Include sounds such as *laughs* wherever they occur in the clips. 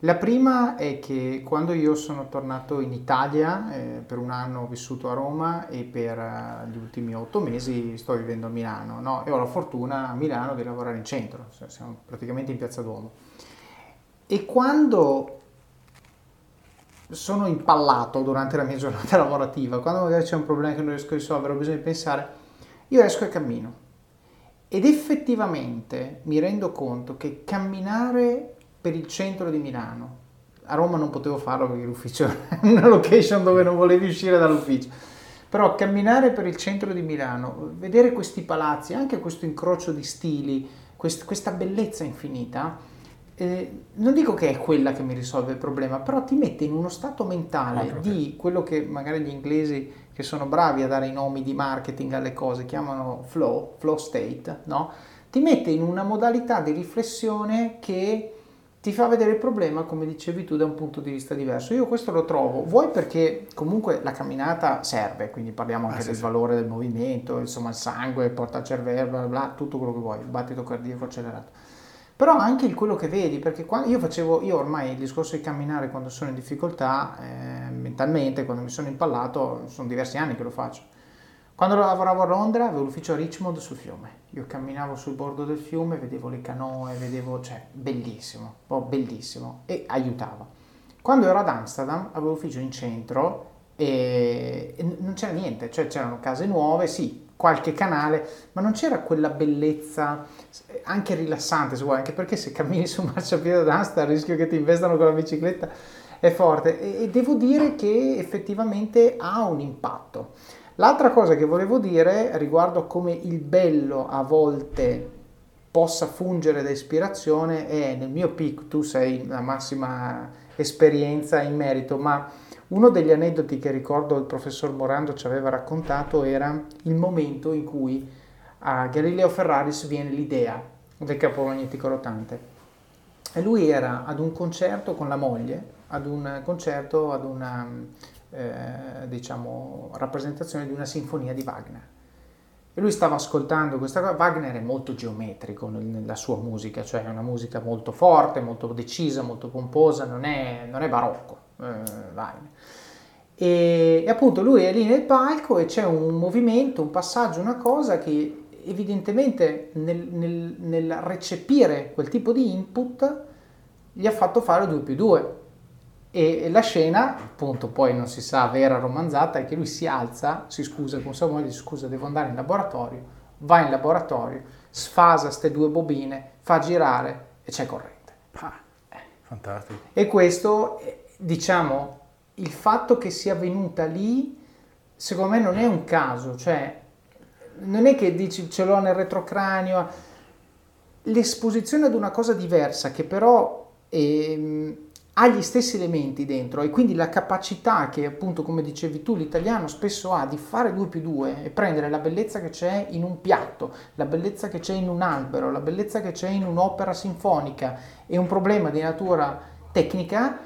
La prima è che quando io sono tornato in Italia, eh, per un anno ho vissuto a Roma e per uh, gli ultimi otto mesi sto vivendo a Milano no? e ho la fortuna a Milano di lavorare in centro, cioè siamo praticamente in Piazza Duomo. E quando sono impallato durante la mia *laughs* giornata lavorativa, quando magari c'è un problema che non riesco a risolvere, ho bisogno di pensare, io esco e cammino. Ed effettivamente mi rendo conto che camminare per il centro di Milano. A Roma non potevo farlo perché l'ufficio è *laughs* una location dove non volevi uscire dall'ufficio. Però camminare per il centro di Milano, vedere questi palazzi, anche questo incrocio di stili, quest- questa bellezza infinita, eh, non dico che è quella che mi risolve il problema, però ti mette in uno stato mentale ah, di quello che magari gli inglesi che sono bravi a dare i nomi di marketing alle cose chiamano flow, flow state, no? Ti mette in una modalità di riflessione che ti fa vedere il problema, come dicevi tu, da un punto di vista diverso. Io questo lo trovo, vuoi perché comunque la camminata serve, quindi parliamo anche ah, sì, del sì. valore del movimento, insomma il sangue porta al cervello, bla bla, tutto quello che vuoi, il battito cardiaco accelerato. Però anche il quello che vedi, perché quando io facevo, io ormai il discorso di camminare quando sono in difficoltà, eh, mentalmente, quando mi sono impallato, sono diversi anni che lo faccio quando lavoravo a Londra avevo l'ufficio a Richmond sul fiume. Io camminavo sul bordo del fiume, vedevo le canoe, vedevo, cioè, bellissimo, oh, bellissimo, e aiutava. Quando ero ad Amsterdam avevo l'ufficio in centro e, non c'era niente, cioè c'erano case nuove, sì, qualche canale, ma non c'era quella bellezza anche rilassante, se vuoi, anche perché se cammini su un marciapiede ad Amsterdam il rischio che ti investano con la bicicletta è forte e devo dire che effettivamente ha un impatto. L'altra cosa che volevo dire riguardo come il bello a volte possa fungere da ispirazione è nel mio pic, tu sei la massima esperienza in merito, ma uno degli aneddoti che ricordo il professor Morando ci aveva raccontato era il momento in cui a Galileo Ferraris viene l'idea del capo magnetico rotante. E lui era ad un concerto con la moglie, ad un concerto, ad una eh, diciamo, rappresentazione di una sinfonia di Wagner. E lui stava ascoltando questa cosa. Wagner è molto geometrico nella sua musica, cioè è una musica molto forte, molto decisa, molto pomposa, non è, non è barocco. Eh, Wagner. E, e, appunto lui è lì nel palco e c'è un movimento, un passaggio, una cosa che evidentemente nel, nel, nel recepire quel tipo di input gli ha fatto fare 2 più 2 E la scena, appunto, poi non si sa, vera romanzata, è che lui si alza, si scusa con sua moglie, dice scusa, devo andare in laboratorio, va in laboratorio, sfasa queste due bobine, fa girare e c'è corrente. Ah, fantastico. E questo, eh, diciamo, il fatto che sia venuta lì, secondo me non è un caso, cioè non è che dici ce l'ho nel retrocranio, l'esposizione ad una cosa diversa che però ehm, ha gli stessi elementi dentro e quindi la capacità che appunto come dicevi tu l'italiano spesso ha di fare 2 più 2 e prendere la bellezza che c'è in un piatto, la bellezza che c'è in un albero, la bellezza che c'è in un'opera sinfonica e un problema di natura tecnica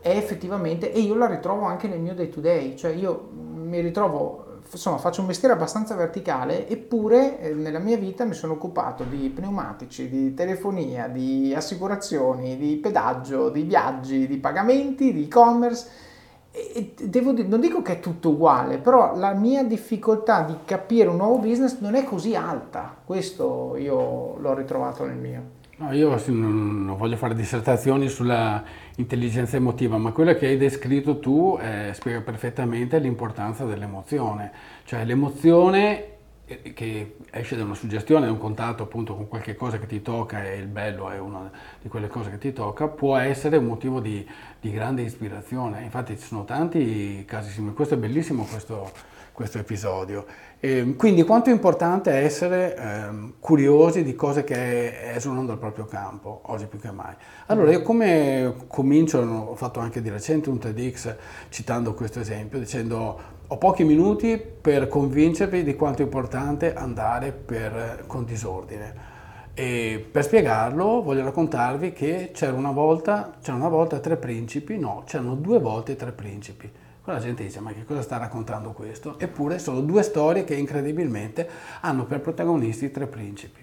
è effettivamente, e io la ritrovo anche nel mio day to day, cioè io mi ritrovo insomma faccio un mestiere abbastanza verticale eppure eh, nella mia vita mi sono occupato di pneumatici, di telefonia, di assicurazioni, di pedaggio, di viaggi, di pagamenti, di e-commerce e devo dire, non dico che è tutto uguale, però la mia difficoltà di capire un nuovo business non è così alta. Questo io l'ho ritrovato nel mio. No, io non voglio fare dissertazioni sulla intelligenza emotiva, ma quella che hai descritto tu eh, spiega perfettamente l'importanza dell'emozione. Cioè l'emozione eh, che esce da una suggestione, da un contatto appunto con qualche cosa che ti tocca e il bello è una di quelle cose che ti tocca, può essere un motivo di, di grande ispirazione. Infatti ci sono tanti casi simili. Questo è bellissimo questo, questo episodio. E quindi quanto è importante essere eh, curiosi di cose che esulano dal proprio campo, oggi più che mai. Allora io come comincio, ho fatto anche di recente un TEDx citando questo esempio, dicendo ho pochi minuti per convincervi di quanto è importante andare per, con disordine. E per spiegarlo voglio raccontarvi che c'era una volta, c'era una volta tre principi, no, c'erano due volte tre principi. La gente dice ma che cosa sta raccontando questo? Eppure sono due storie che incredibilmente hanno per protagonisti tre principi.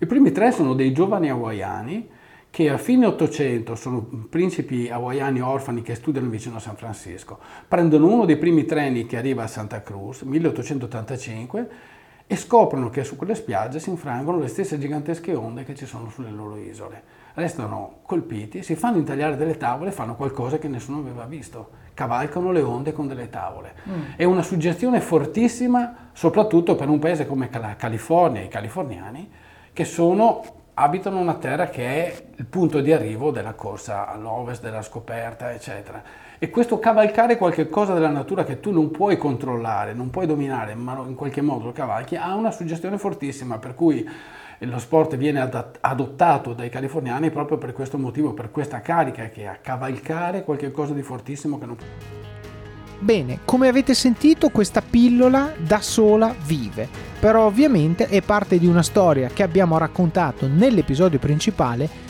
I primi tre sono dei giovani hawaiani che a fine 800 sono principi hawaiani orfani che studiano vicino a San Francisco. Prendono uno dei primi treni che arriva a Santa Cruz, 1885, e scoprono che su quelle spiagge si infrangono le stesse gigantesche onde che ci sono sulle loro isole. Restano colpiti, si fanno intagliare delle tavole e fanno qualcosa che nessuno aveva visto cavalcano le onde con delle tavole. Mm. È una suggestione fortissima, soprattutto per un paese come la California i californiani, che sono, abitano una terra che è il punto di arrivo della corsa all'ovest, della scoperta, eccetera. E questo cavalcare qualche cosa della natura che tu non puoi controllare, non puoi dominare, ma in qualche modo lo cavalchi, ha una suggestione fortissima, per cui lo sport viene adottato dai californiani proprio per questo motivo, per questa carica che è a cavalcare qualcosa di fortissimo che non può. Bene, come avete sentito questa pillola da sola vive, però ovviamente è parte di una storia che abbiamo raccontato nell'episodio principale